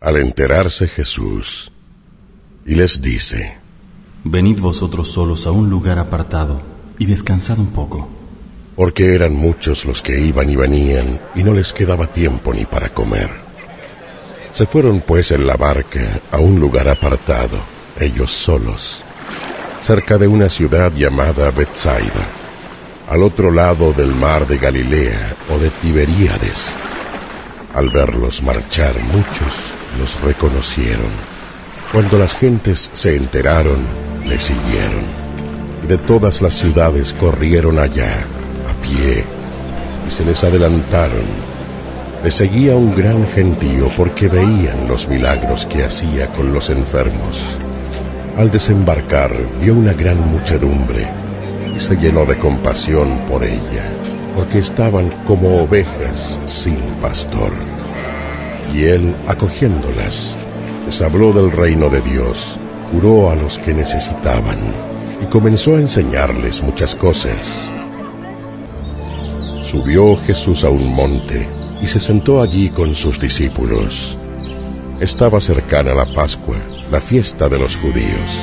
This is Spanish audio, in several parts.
Al enterarse Jesús, y les dice, Venid vosotros solos a un lugar apartado y descansad un poco. Porque eran muchos los que iban y venían, y no les quedaba tiempo ni para comer. Se fueron pues en la barca a un lugar apartado, ellos solos cerca de una ciudad llamada Bethsaida, al otro lado del mar de Galilea o de Tiberíades. Al verlos marchar muchos los reconocieron. Cuando las gentes se enteraron, le siguieron. De todas las ciudades corrieron allá, a pie, y se les adelantaron. Le seguía un gran gentío porque veían los milagros que hacía con los enfermos. Al desembarcar vio una gran muchedumbre y se llenó de compasión por ella, porque estaban como ovejas sin pastor. Y él, acogiéndolas, les habló del reino de Dios, curó a los que necesitaban y comenzó a enseñarles muchas cosas. Subió Jesús a un monte y se sentó allí con sus discípulos. Estaba cercana la Pascua la fiesta de los judíos.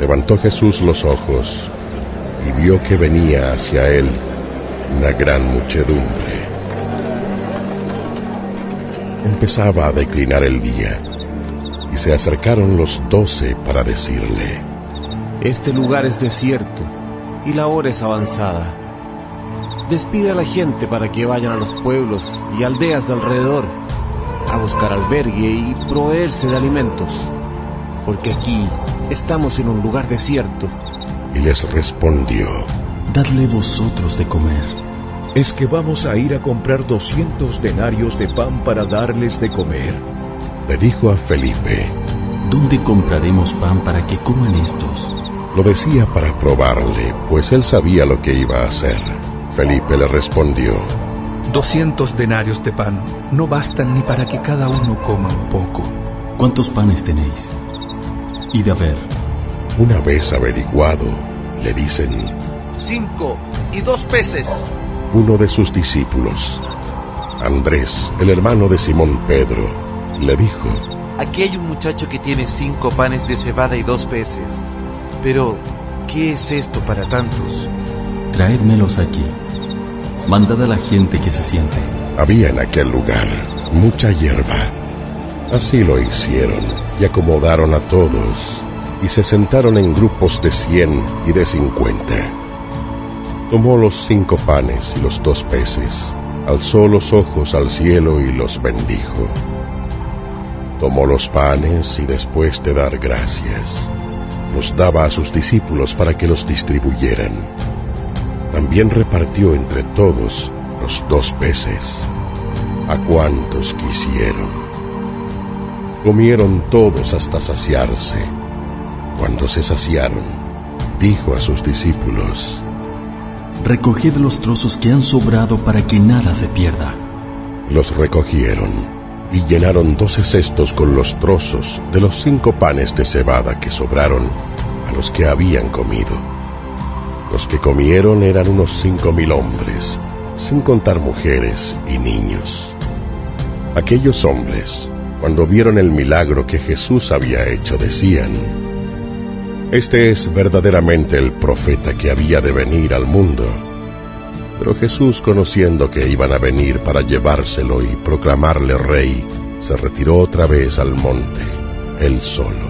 Levantó Jesús los ojos y vio que venía hacia él una gran muchedumbre. Empezaba a declinar el día y se acercaron los doce para decirle, Este lugar es desierto y la hora es avanzada. Despide a la gente para que vayan a los pueblos y aldeas de alrededor a buscar albergue y proveerse de alimentos, porque aquí estamos en un lugar desierto. Y les respondió, Dadle vosotros de comer. Es que vamos a ir a comprar 200 denarios de pan para darles de comer. Le dijo a Felipe, ¿Dónde compraremos pan para que coman estos? Lo decía para probarle, pues él sabía lo que iba a hacer. Felipe le respondió, Doscientos denarios de pan no bastan ni para que cada uno coma un poco. ¿Cuántos panes tenéis? Id a ver. Una vez averiguado, le dicen, Cinco y dos peces. Uno de sus discípulos, Andrés, el hermano de Simón Pedro, le dijo, Aquí hay un muchacho que tiene cinco panes de cebada y dos peces. Pero, ¿qué es esto para tantos? Traédmelos aquí. Mandad a la gente que se siente. Había en aquel lugar mucha hierba. Así lo hicieron y acomodaron a todos y se sentaron en grupos de cien y de cincuenta. Tomó los cinco panes y los dos peces, alzó los ojos al cielo y los bendijo. Tomó los panes y después de dar gracias, los daba a sus discípulos para que los distribuyeran también repartió entre todos los dos peces, a cuantos quisieron. Comieron todos hasta saciarse. Cuando se saciaron, dijo a sus discípulos, Recoged los trozos que han sobrado para que nada se pierda. Los recogieron y llenaron doce cestos con los trozos de los cinco panes de cebada que sobraron a los que habían comido. Los que comieron eran unos cinco mil hombres, sin contar mujeres y niños. Aquellos hombres, cuando vieron el milagro que Jesús había hecho, decían, Este es verdaderamente el profeta que había de venir al mundo. Pero Jesús, conociendo que iban a venir para llevárselo y proclamarle rey, se retiró otra vez al monte, él solo.